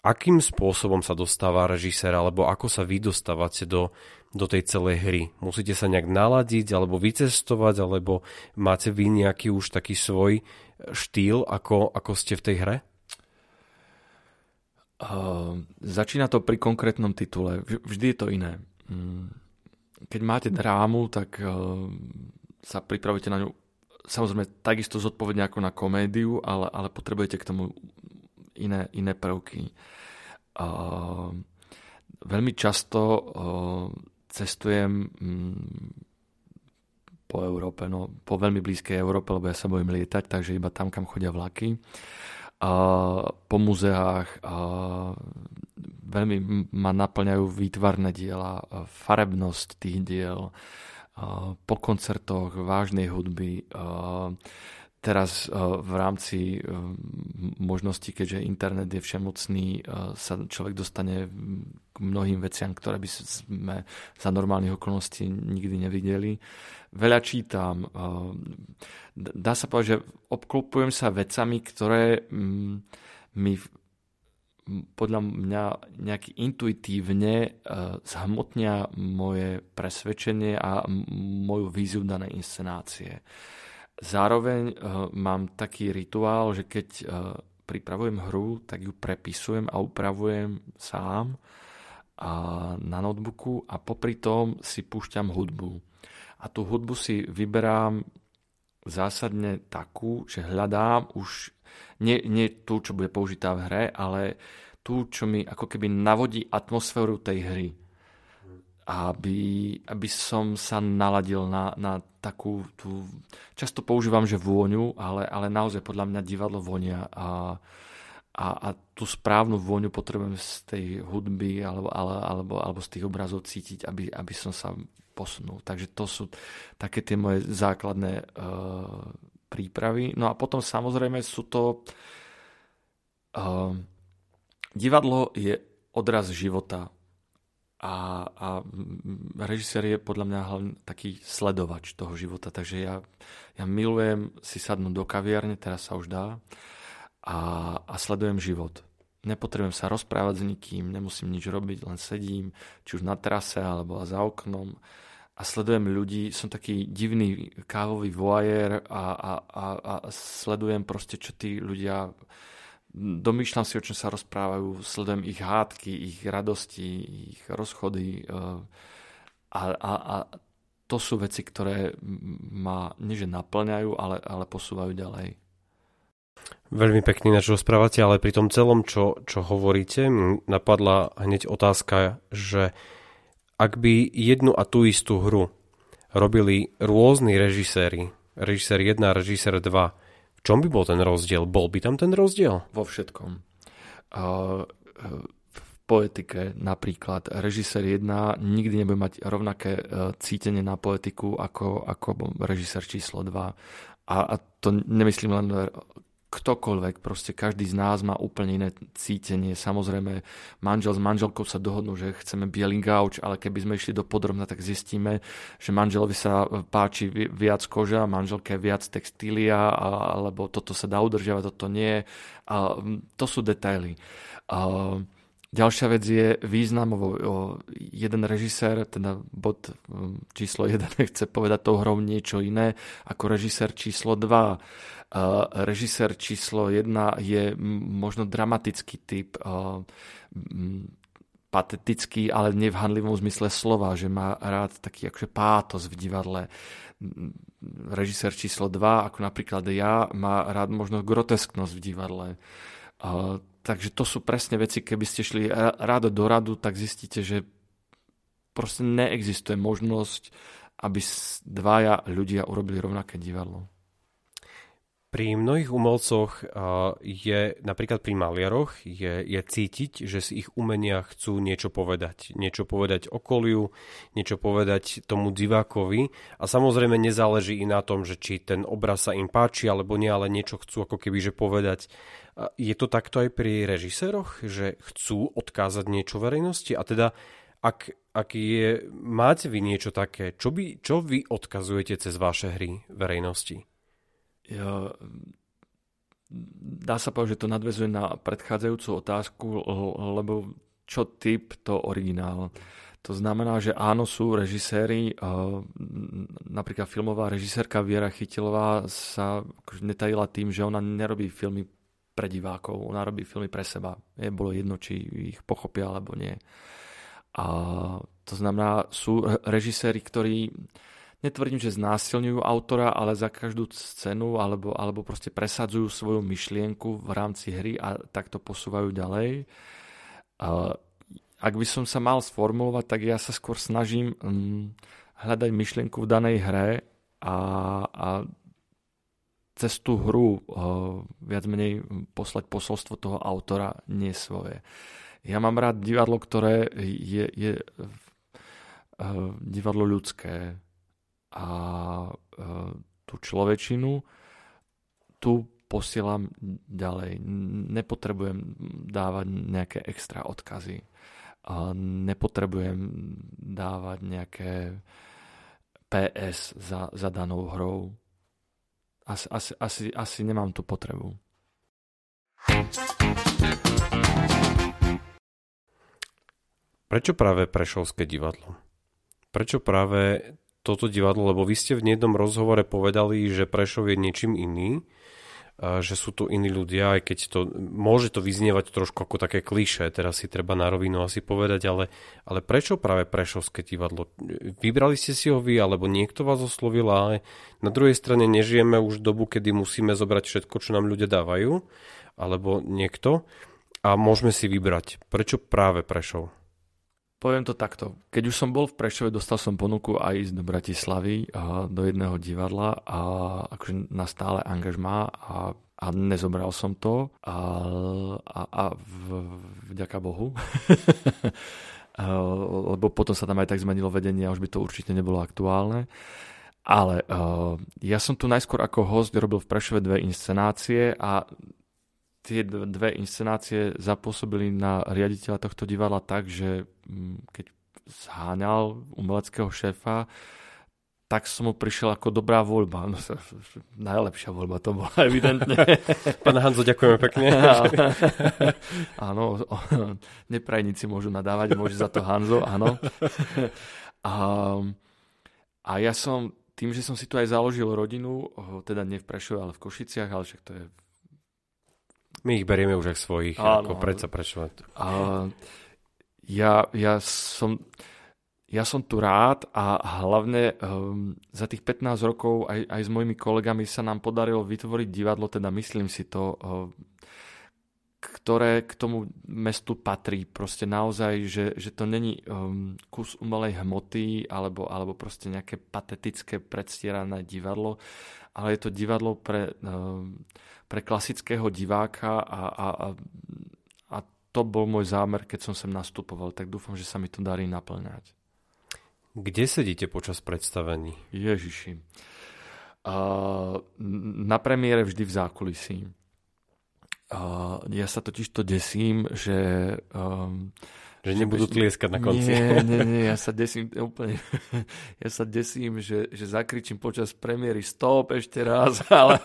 akým spôsobom sa dostáva režisér, alebo ako sa vy dostávate do, do tej celej hry? Musíte sa nejak naladiť, alebo vycestovať, alebo máte vy nejaký už taký svoj štýl, ako, ako ste v tej hre? Uh, začína to pri konkrétnom titule. Vždy je to iné. Mm, keď máte drámu, tak uh, sa pripravujete na ňu samozrejme takisto zodpovedne ako na komédiu, ale, ale potrebujete k tomu iné, iné prvky. Veľmi často cestujem um, po Európe, no, po veľmi blízkej Európe, lebo ja sa bojím lietať, takže iba tam, kam chodia vlaky. Uh, po muzeách uh, veľmi ma naplňajú výtvarné diela, farebnosť tých diel, uh, po koncertoch vážnej hudby, uh, teraz eh, v rámci eh, možností, keďže internet je všemocný, eh, sa človek dostane k mnohým veciam, ktoré by sme za normálnych okolností nikdy nevideli. Veľa čítam. Dá sa povedať, že obklopujem sa vecami, ktoré mm, mi podľa mňa nejaký intuitívne zhmotnia moje presvedčenie a moju víziu danej inscenácie. Zároveň uh, mám taký rituál, že keď uh, pripravujem hru, tak ju prepisujem a upravujem sám a na notebooku a popri tom si púšťam hudbu. A tú hudbu si vyberám zásadne takú, že hľadám už nie, nie tú, čo bude použitá v hre, ale tú, čo mi ako keby navodí atmosféru tej hry. Aby, aby som sa naladil na, na takú tú... Často používam, že vôňu, ale, ale naozaj podľa mňa divadlo vonia a, a, a tú správnu vôňu potrebujem z tej hudby alebo, ale, alebo, alebo z tých obrazov cítiť, aby, aby som sa posunul. Takže to sú také tie moje základné uh, prípravy. No a potom samozrejme sú to uh, divadlo je odraz života a, a režisér je podľa mňa hlavne taký sledovač toho života, takže ja, ja milujem si sadnúť do kaviarne, teraz sa už dá, a, a sledujem život. Nepotrebujem sa rozprávať s nikým, nemusím nič robiť, len sedím, či už na trase alebo za oknom a sledujem ľudí, som taký divný kávový voajer a, a, a, a sledujem proste, čo tí ľudia domýšľam si, o čom sa rozprávajú, sledujem ich hádky, ich radosti, ich rozchody eh, a, a, a to sú veci, ktoré ma nieže naplňajú, ale, ale posúvajú ďalej. Veľmi pekný nač rozprávate, ale pri tom celom, čo, čo hovoríte, napadla hneď otázka, že ak by jednu a tú istú hru robili rôzni režiséri, režisér 1 a režisér 2, čom by bol ten rozdiel? Bol by tam ten rozdiel? Vo všetkom. v poetike napríklad režisér 1 nikdy nebude mať rovnaké e, cítenie na poetiku ako, ako režisér číslo 2. A, a to nemyslím len ktokoľvek, proste každý z nás má úplne iné cítenie. Samozrejme, manžel s manželkou sa dohodnú, že chceme bielý gauč, ale keby sme išli do podrobna, tak zistíme, že manželovi sa páči viac koža, manželke viac textília, alebo toto sa dá udržiavať, toto nie. A to sú detaily. A Ďalšia vec je významovo. Jeden režisér, teda bod číslo 1, [laughs] chce povedať tou hrou niečo iné ako režisér číslo 2 režisér číslo jedna je možno dramatický typ, patetický, ale nie v handlivom zmysle slova, že má rád taký akože pátos v divadle. Režisér číslo 2, ako napríklad ja, má rád možno grotesknosť v divadle. Takže to sú presne veci, keby ste šli rádo do radu, tak zistíte, že proste neexistuje možnosť, aby dvaja ľudia urobili rovnaké divadlo. Pri mnohých umelcoch je, napríklad pri maliaroch, je, je cítiť, že si ich umenia chcú niečo povedať. Niečo povedať okoliu, niečo povedať tomu divákovi a samozrejme nezáleží i na tom, že či ten obraz sa im páči alebo nie, ale niečo chcú ako keby že povedať. Je to takto aj pri režiséroch, že chcú odkázať niečo verejnosti a teda ak, ak je, máte vy niečo také, čo, by, čo vy odkazujete cez vaše hry verejnosti? Dá sa povedať, že to nadvezuje na predchádzajúcu otázku, lebo čo typ to originál. To znamená, že áno, sú režiséri, napríklad filmová režisérka Viera Chytilová sa akože netajila tým, že ona nerobí filmy pre divákov, ona robí filmy pre seba. Je bolo jedno, či ich pochopia alebo nie. A to znamená, sú režiséri, ktorí netvrdím, že znásilňujú autora, ale za každú cenu alebo, alebo proste presadzujú svoju myšlienku v rámci hry a takto posúvajú ďalej. Ak by som sa mal sformulovať, tak ja sa skôr snažím mm, hľadať myšlienku v danej hre a, a cez tú hru viac menej poslať posolstvo toho autora, nie svoje. Ja mám rád divadlo, ktoré je, je divadlo ľudské, a e, tú človečinu tu posielam ďalej. Nepotrebujem dávať nejaké extra odkazy. Nepotrebujem dávať nejaké PS za, za danou hrou. Asi, asi, asi, asi nemám tú potrebu. Prečo práve Prešovské divadlo? Prečo práve toto divadlo, lebo vy ste v jednom rozhovore povedali, že Prešov je niečím iný. že sú tu iní ľudia, aj keď to môže to vyznievať trošku ako také kliše, teraz si treba na rovinu asi povedať, ale, ale prečo práve Prešovské divadlo? Vybrali ste si ho vy, alebo niekto vás oslovil, ale na druhej strane nežijeme už dobu, kedy musíme zobrať všetko, čo nám ľudia dávajú, alebo niekto a môžeme si vybrať. Prečo práve Prešov? Poviem to takto. Keď už som bol v Prešove, dostal som ponuku aj ísť do Bratislavy a do jedného divadla a akože na stále angažmá a, a nezobral som to a, a, a v, vďaka Bohu. [laughs] lebo potom sa tam aj tak zmenilo vedenie a už by to určite nebolo aktuálne. Ale uh, ja som tu najskôr ako host robil v Prešove dve inscenácie a tie dve inscenácie zapôsobili na riaditeľa tohto divadla tak, že mm, keď zháňal umeleckého šéfa, tak som mu prišiel ako dobrá voľba. No, najlepšia voľba to bola, [laughs] evidentne. [laughs] Pán Hanzo, ďakujeme pekne. [laughs] áno, neprajníci môžu nadávať, môže za to Hanzo, áno. A, a ja som, tým, že som si tu aj založil rodinu, teda nie v Prešove, ale v Košiciach, ale však to je my ich berieme už aj svojich, Áno, ako predsa prečo. A ja, ja som... Ja som tu rád a hlavne um, za tých 15 rokov aj, aj s mojimi kolegami sa nám podarilo vytvoriť divadlo, teda myslím si to, uh, ktoré k tomu mestu patrí. Proste naozaj, že, že to není um, kus umelej hmoty alebo, alebo proste nejaké patetické predstierané divadlo, ale je to divadlo pre... Um, pre klasického diváka a, a, a, a to bol môj zámer, keď som sem nastupoval, tak dúfam, že sa mi to darí naplňať. Kde sedíte počas predstavení? Ježiši. Uh, na premiére vždy v zákulisí. Uh, ja sa totiž to desím, že um, že nebudú tlieskať na konci. Nie, nie, nie, ja sa desím [laughs] úplne, ja sa desím, že, že zakričím počas premiéry stop ešte raz, [laughs] ale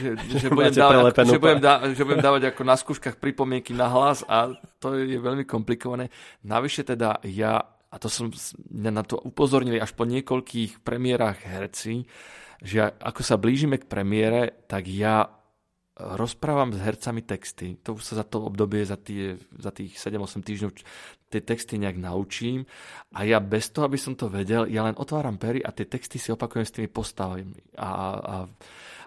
že, že, [laughs] budem dávať, že, budem dá, že budem dávať ako na skúškach pripomienky na hlas a to je veľmi komplikované. Navyše teda ja, a to som na to upozornili až po niekoľkých premiérach herci, že ako sa blížime k premiére, tak ja rozprávam s hercami texty. To už sa za to obdobie, za, tie, za tých 7-8 týždňov tie texty nejak naučím a ja bez toho, aby som to vedel, ja len otváram pery a tie texty si opakujem s tými postavami. A, a,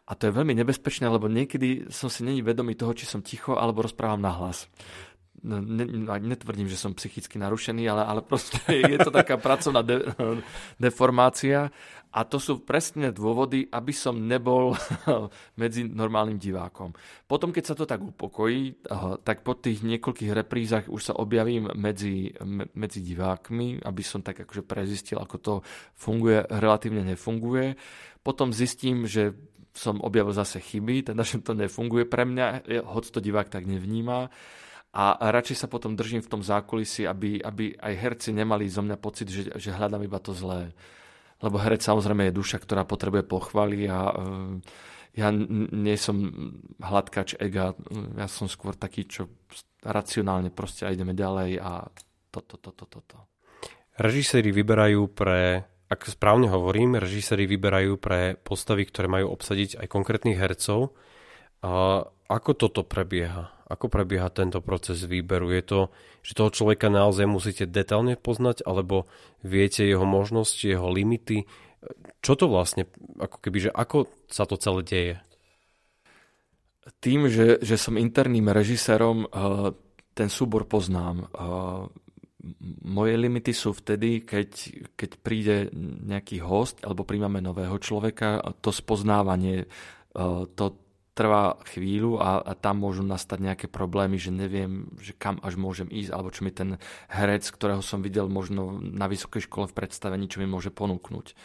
a to je veľmi nebezpečné, lebo niekedy som si není vedomý toho, či som ticho alebo rozprávam na hlas. No, ne, no, netvrdím, že som psychicky narušený, ale, ale proste [laughs] je to taká pracovná de, deformácia a to sú presne dôvody, aby som nebol [laughs] medzi normálnym divákom. Potom, keď sa to tak upokojí, tak po tých niekoľkých reprízach už sa objavím medzi, medzi divákmi, aby som tak akože prezistil, ako to funguje, relatívne nefunguje. Potom zistím, že som objavil zase chyby, teda že to nefunguje pre mňa, hoď to divák tak nevníma. A radšej sa potom držím v tom zákulisi, aby, aby aj herci nemali zo mňa pocit, že, že hľadám iba to zlé lebo herec samozrejme je duša, ktorá potrebuje pochvaly a e, ja nie som hladkač ega, ja som skôr taký, čo racionálne proste a ideme ďalej a toto, toto, toto. To. Režiséri vyberajú pre, ak správne hovorím, režiséri vyberajú pre postavy, ktoré majú obsadiť aj konkrétnych hercov. A ako toto prebieha? Ako prebieha tento proces výberu? Je to, že toho človeka naozaj musíte detálne poznať, alebo viete jeho možnosti, jeho limity? Čo to vlastne, ako keby, že ako sa to celé deje? Tým, že, že som interným režisérom, eh, ten súbor poznám. Eh, moje limity sú vtedy, keď, keď príde nejaký host alebo príjmame nového človeka, to spoznávanie, eh, to, trvá chvíľu a, a tam môžu nastať nejaké problémy, že neviem, že kam až môžem ísť, alebo čo mi ten herec, ktorého som videl možno na vysokej škole v predstavení, čo mi môže ponúknuť.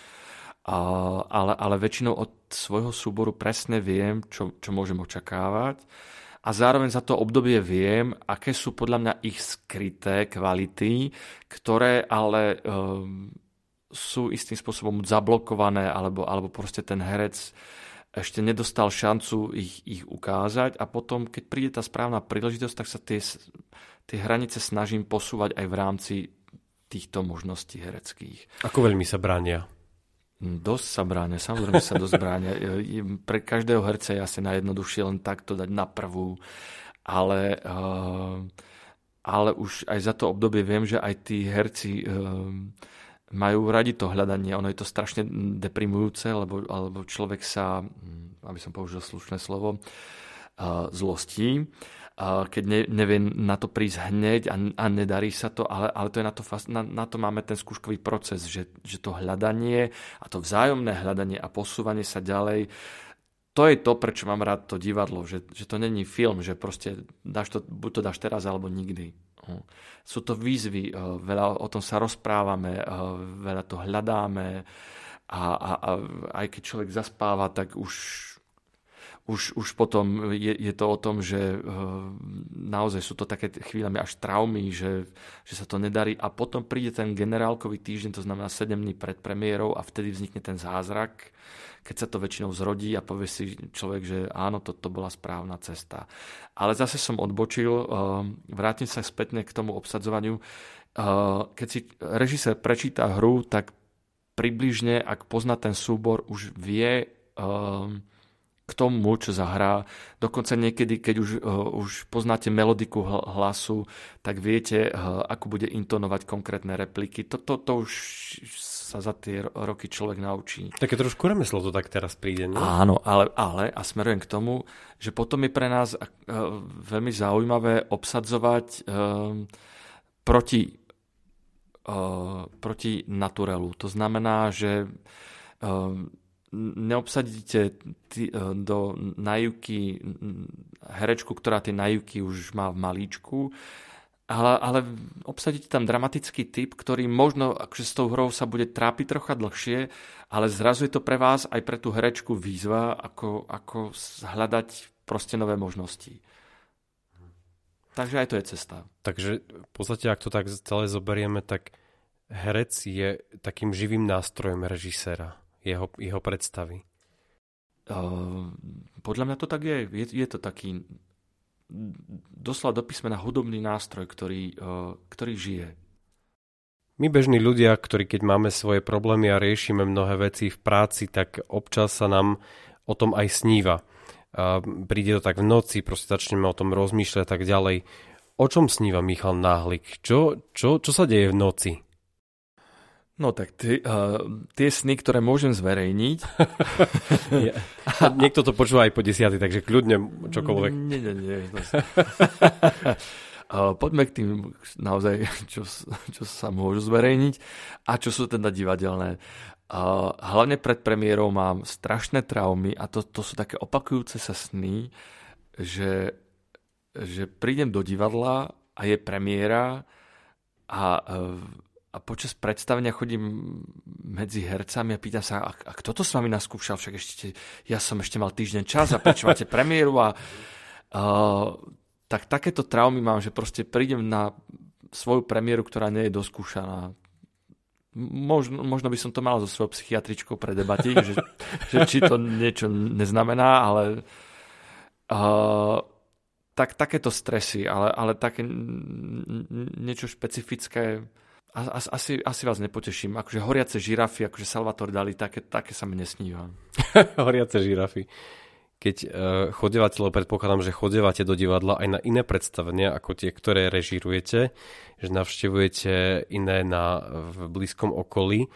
A, ale, ale väčšinou od svojho súboru presne viem, čo, čo môžem očakávať a zároveň za to obdobie viem, aké sú podľa mňa ich skryté kvality, ktoré ale um, sú istým spôsobom zablokované alebo, alebo proste ten herec ešte nedostal šancu ich, ich ukázať a potom, keď príde tá správna príležitosť, tak sa tie, tie hranice snažím posúvať aj v rámci týchto možností hereckých. Ako veľmi sa bránia? Dosť sa bráňa, samozrejme sa dosť bráňa. Pre každého herca je asi najjednoduchšie len takto dať na prvú, ale, uh, ale už aj za to obdobie viem, že aj tí herci uh, majú radi to hľadanie. Ono je to strašne deprimujúce, lebo, alebo človek sa, hm, aby som použil slušné slovo, zlostí keď ne, nevie na to prísť hneď a, a nedarí sa to, ale, ale to je na to, na, na to máme ten skúškový proces, že, že to hľadanie a to vzájomné hľadanie a posúvanie sa ďalej, to je to, prečo mám rád to divadlo, že, že to není film, že proste dáš to, buď to dáš teraz alebo nikdy. Hm. Sú to výzvy, eh, veľa o tom sa rozprávame, eh, veľa to hľadáme a, a, a aj keď človek zaspáva, tak už už, už potom je, je to o tom, že uh, naozaj sú to také chvíľami až traumy, že, že sa to nedarí a potom príde ten generálkový týždeň, to znamená 7 dní pred premiérou a vtedy vznikne ten zázrak, keď sa to väčšinou zrodí a povie si človek, že áno, toto to bola správna cesta. Ale zase som odbočil, uh, vrátim sa spätne k tomu obsadzovaniu. Uh, keď si režisér prečíta hru, tak približne, ak pozná ten súbor, už vie uh, k tomu, čo zahrá. Dokonca niekedy, keď už, už poznáte melodiku hlasu, tak viete, ako bude intonovať konkrétne repliky. Toto to, to už sa za tie roky človek naučí. Také trošku remeslo to tak teraz príde, nie? Áno, ale, ale a smerujem k tomu, že potom je pre nás uh, veľmi zaujímavé obsadzovať uh, proti, uh, proti naturelu. To znamená, že uh, neobsadíte e, do najúky herečku, ktorá tie najúky už má v malíčku, ale, ale obsadíte tam dramatický typ, ktorý možno akože s tou hrou sa bude trápiť trocha dlhšie, ale zrazu je to pre vás aj pre tú herečku výzva, ako, ako hľadať proste nové možnosti. Takže aj to je cesta. Takže v podstate, ak to tak celé zoberieme, tak herec je takým živým nástrojom režiséra jeho, jeho predstavy? Uh, podľa mňa to tak je. Je, je to taký doslova do písmena hudobný nástroj, ktorý, uh, ktorý žije. My bežní ľudia, ktorí keď máme svoje problémy a riešime mnohé veci v práci, tak občas sa nám o tom aj sníva. A príde to tak v noci, proste začneme o tom rozmýšľať a tak ďalej. O čom sníva Michal Náhlik? Čo, čo, čo sa deje v noci? No tak ty, uh, tie sny, ktoré môžem zverejniť... [laughs] ja. [laughs] Niekto to počúva aj po desiatý, takže kľudne čokoľvek. Nie, nie, nie. uh, [laughs] poďme k tým naozaj, čo, čo sa môžu zverejniť a čo sú teda divadelné. Uh, hlavne pred premiérou mám strašné traumy a to, to sú také opakujúce sa sny, že, že prídem do divadla a je premiéra a uh, a počas predstavenia chodím medzi hercami a pýtam sa, a, a kto to s vami naskúšal? Však ešte, ja som ešte mal týždeň čas a prečo máte premiéru a uh, tak takéto traumy mám, že proste prídem na svoju premiéru, ktorá nie je doskúšaná. Možno, možno by som to mal so svojou psychiatričkou predebatiť, že, že či to niečo neznamená, ale uh, tak, takéto stresy, ale, ale také niečo špecifické asi, asi vás nepoteším. Akože horiace žirafy, akože Salvatore Dali, také, také sa mi nesníva. [laughs] horiace žirafy. Keď uh, chodevate, lebo predpokladám, že chodevate do divadla aj na iné predstavenia, ako tie, ktoré režirujete, že navštevujete iné na, v blízkom okolí.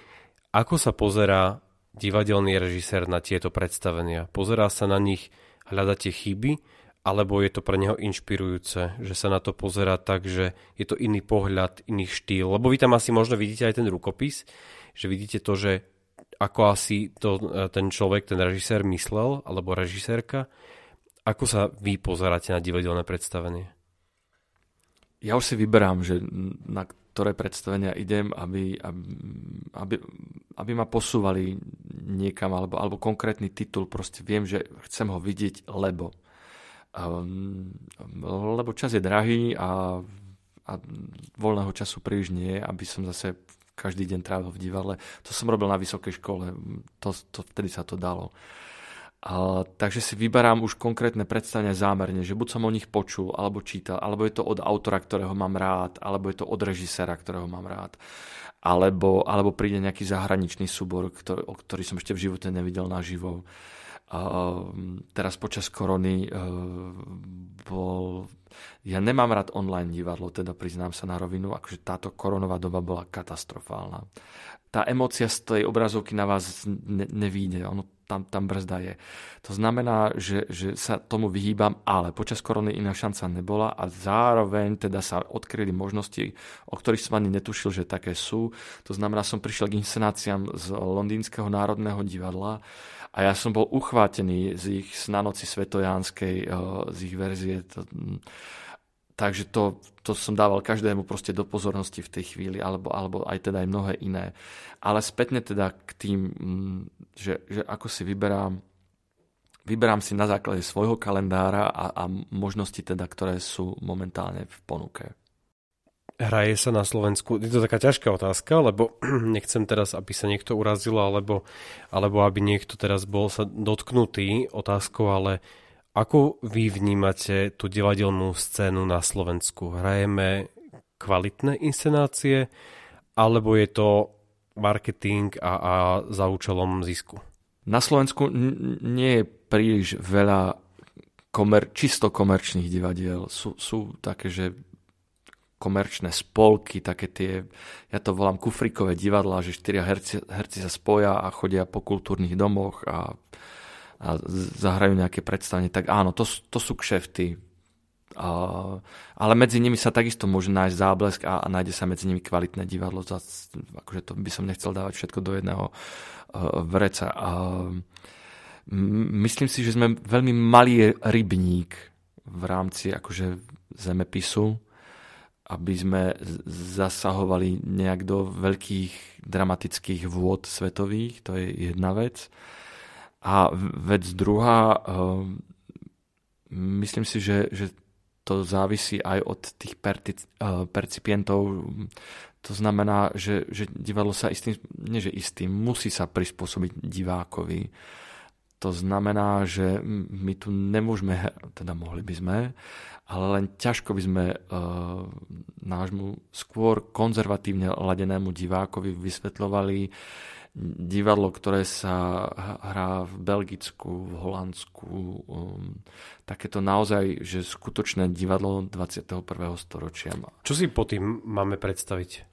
Ako sa pozerá divadelný režisér na tieto predstavenia? Pozerá sa na nich, hľadáte chyby, alebo je to pre neho inšpirujúce, že sa na to pozera tak, že je to iný pohľad, iný štýl. Lebo vy tam asi možno vidíte aj ten rukopis, že vidíte to, že ako asi to e, ten človek, ten režisér myslel, alebo režisérka. Ako sa vy pozeráte na divadelné predstavenie? Ja už si vyberám, že na ktoré predstavenia idem, aby, aby, aby ma posúvali niekam, alebo, alebo konkrétny titul. Proste viem, že chcem ho vidieť, lebo lebo čas je drahý a, a voľného času príliš nie, aby som zase každý deň trávil v divadle. To som robil na vysokej škole, to, to, vtedy sa to dalo. A, takže si vyberám už konkrétne predstavenia zámerne, že buď som o nich počul, alebo čítal, alebo je to od autora, ktorého mám rád, alebo je to od režisera, ktorého mám rád, alebo, alebo príde nejaký zahraničný súbor, ktorý, ktorý som ešte v živote nevidel naživo. Uh, teraz počas korony uh, bol... Ja nemám rád online divadlo, teda priznám sa na rovinu, akože táto koronová doba bola katastrofálna. Tá emocia z tej obrazovky na vás ne, nevíde, ono tam, tam brzda je. To znamená, že, že sa tomu vyhýbam, ale počas korony iná šanca nebola a zároveň teda sa odkryli možnosti, o ktorých som ani netušil, že také sú. To znamená, som prišiel k inscenáciám z Londýnskeho národného divadla, a ja som bol uchvátený z ich Snanoci Svetojánskej, eh, z ich verzie. Takže to, to som dával každému proste do pozornosti v tej chvíli, alebo, alebo aj teda aj mnohé iné. Ale spätne teda k tým, mm, že, že ako si vyberám, vyberám si na základe svojho kalendára a, a možnosti teda, ktoré sú momentálne v ponuke. Hraje sa na Slovensku? Je to taká ťažká otázka, lebo [clears throat] nechcem teraz, aby sa niekto urazil, alebo, alebo aby niekto teraz bol sa dotknutý otázkou, ale ako vy vnímate tú divadelnú scénu na Slovensku? Hrajeme kvalitné inscenácie, alebo je to marketing a, a za účelom zisku? Na Slovensku n- nie je príliš veľa komer- čisto komerčných divadiel. Sú, sú také, že komerčné spolky, také tie, ja to volám kufrikové divadlá, že štyria herci, herci sa spoja a chodia po kultúrnych domoch a, a zahrajú nejaké predstavenie, tak áno, to, to sú kšefty. A, ale medzi nimi sa takisto môže nájsť záblesk a, a nájde sa medzi nimi kvalitné divadlo. Zas, akože to by som nechcel dávať všetko do jedného uh, vreca. A, myslím si, že sme veľmi malý rybník v rámci akože zemepisu aby sme zasahovali nejak do veľkých dramatických vôd svetových, to je jedna vec. A vec druhá, ehm, myslím si, že, že to závisí aj od tých eh, percipientov. To znamená, že, že divadlo sa istým, nie že istým, musí sa prispôsobiť divákovi. To znamená, že my tu nemôžeme, teda mohli by sme, ale len ťažko by sme uh, nášmu skôr konzervatívne ladenému divákovi vysvetľovali divadlo, ktoré sa hrá v Belgicku, v Holandsku. Um, takéto naozaj, že skutočné divadlo 21. storočia. Čo si po tým máme predstaviť?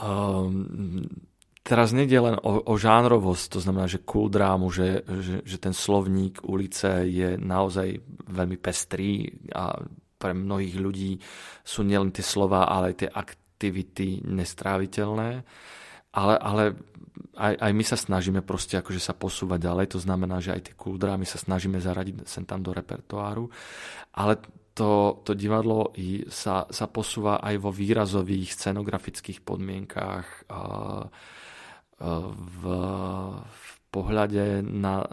Um, teraz nejde len o, o žánrovosť, to znamená, že cool drámu, že, že, že ten slovník ulice je naozaj veľmi pestrý a pre mnohých ľudí sú nielen tie slova, ale aj tie aktivity nestráviteľné. Ale, ale aj, aj my sa snažíme proste akože sa posúvať ďalej, to znamená, že aj tie cool drámy sa snažíme zaradiť sem tam do repertoáru, ale to, to divadlo sa, sa posúva aj vo výrazových scenografických podmienkách. Uh, v, v pohľade na...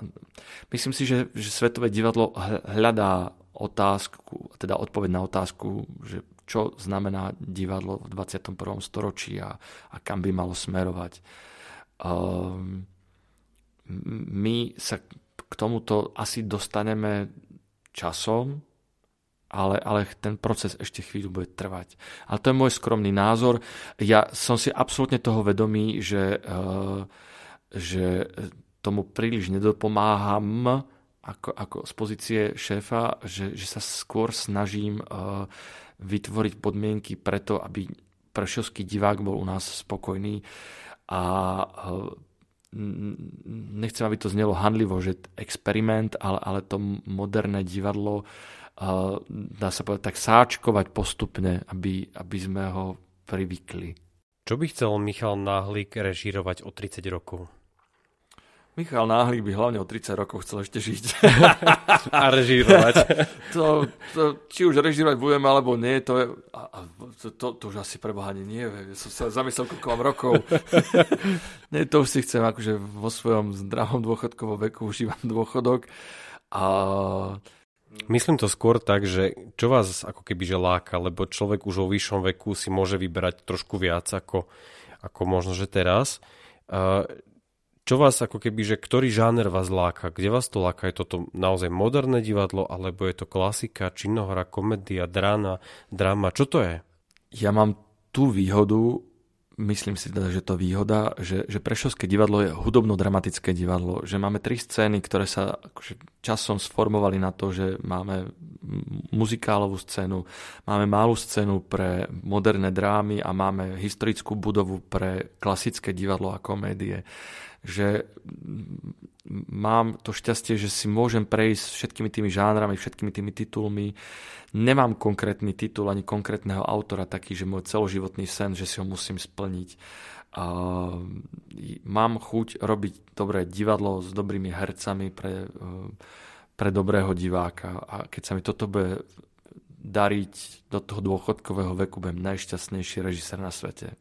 Myslím si, že, že Svetové divadlo hľadá otázku, teda odpoveď na otázku, že čo znamená divadlo v 21. storočí a, a kam by malo smerovať. Um, my sa k tomuto asi dostaneme časom, ale, ale ten proces ešte chvíľu bude trvať. Ale to je môj skromný názor. Ja som si absolútne toho vedomý, že, uh, že tomu príliš nedopomáham ako, ako z pozície šéfa, že, že sa skôr snažím uh, vytvoriť podmienky preto, aby prešovský divák bol u nás spokojný a uh, nechcem, aby to znelo handlivo, že experiment, ale, ale to moderné divadlo dá sa povedať, tak sáčkovať postupne, aby, aby sme ho privykli. Čo by chcel Michal Náhlik režírovať o 30 rokov? Michal Náhlik by hlavne o 30 rokov chcel ešte žiť. [laughs] A režírovať. [laughs] to, to, či už režírovať budeme, alebo nie, to, je, a, a, to, to, to už asi pre Boha nie. Ja som sa zamyslel, koľko mám rokov. [laughs] nie, to už si chcem, akože vo svojom zdravom dôchodkovom veku užívam dôchodok. A Myslím to skôr tak, že čo vás ako keby že láka, lebo človek už vo vyššom veku si môže vyberať trošku viac ako, ako možno, že teraz. čo vás ako keby, že ktorý žáner vás láka? Kde vás to láka? Je toto naozaj moderné divadlo, alebo je to klasika, činohra, komédia, drána, drama? Čo to je? Ja mám tú výhodu, myslím si teda, že to výhoda, že, že Prešovské divadlo je hudobno-dramatické divadlo, že máme tri scény, ktoré sa akože časom sformovali na to, že máme muzikálovú scénu, máme malú scénu pre moderné drámy a máme historickú budovu pre klasické divadlo a komédie. Že mám to šťastie, že si môžem prejsť všetkými tými žánrami, všetkými tými titulmi. Nemám konkrétny titul ani konkrétneho autora taký, že môj celoživotný sen, že si ho musím splniť. Mám chuť robiť dobré divadlo s dobrými hercami pre, uh, pre dobrého diváka a keď sa mi toto bude dariť do toho dôchodkového veku, budem najšťastnejší režisér na svete.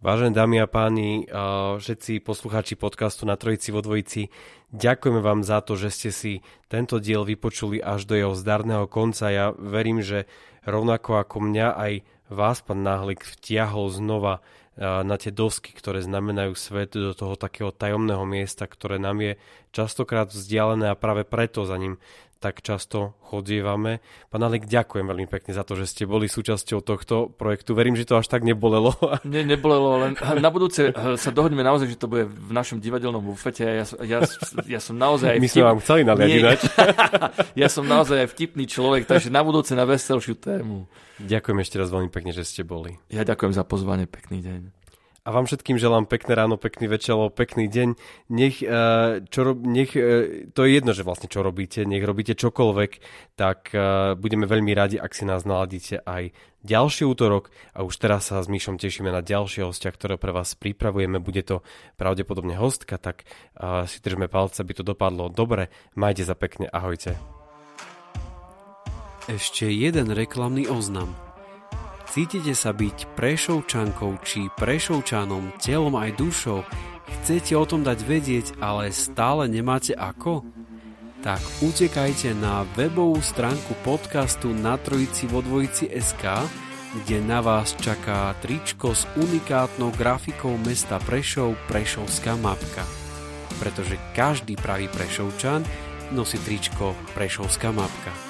Vážené dámy a páni, všetci poslucháči podcastu na Trojici vo Dvojici, ďakujeme vám za to, že ste si tento diel vypočuli až do jeho zdarného konca. Ja verím, že rovnako ako mňa aj vás, pán Náhlik, vtiahol znova na tie dosky, ktoré znamenajú svet do toho takého tajomného miesta, ktoré nám je častokrát vzdialené a práve preto za ním tak často chodievame. Pán Alek, ďakujem veľmi pekne za to, že ste boli súčasťou tohto projektu. Verím, že to až tak nebolelo. Nie, nebolelo, len na budúce eh, sa dohodneme naozaj, že to bude v našom divadelnom bufete. Ja, ja, ja som naozaj... My vtip... sme vám chceli naliadiť. [laughs] ja som naozaj aj vtipný človek, takže na budúce na veselšiu tému. Ďakujem ešte raz veľmi pekne, že ste boli. Ja ďakujem za pozvanie, pekný deň. A vám všetkým želám pekné ráno, pekný večer, pekný deň. Nech, uh, čo, nech uh, to je jedno, že vlastne čo robíte, nech robíte čokoľvek, tak uh, budeme veľmi radi, ak si nás naladíte aj ďalší útorok a už teraz sa s Myšom tešíme na ďalšie hostia, ktoré pre vás pripravujeme. Bude to pravdepodobne hostka, tak si držme palce, aby to dopadlo dobre. Majte sa pekne, ahojte. Ešte jeden reklamný oznam. Cítite sa byť prešovčankou či prešovčanom telom aj dušou? Chcete o tom dať vedieť, ale stále nemáte ako? Tak utekajte na webovú stránku podcastu na trojici vo dvojici SK, kde na vás čaká tričko s unikátnou grafikou mesta Prešov Prešovská mapka. Pretože každý pravý Prešovčan nosí tričko Prešovská mapka.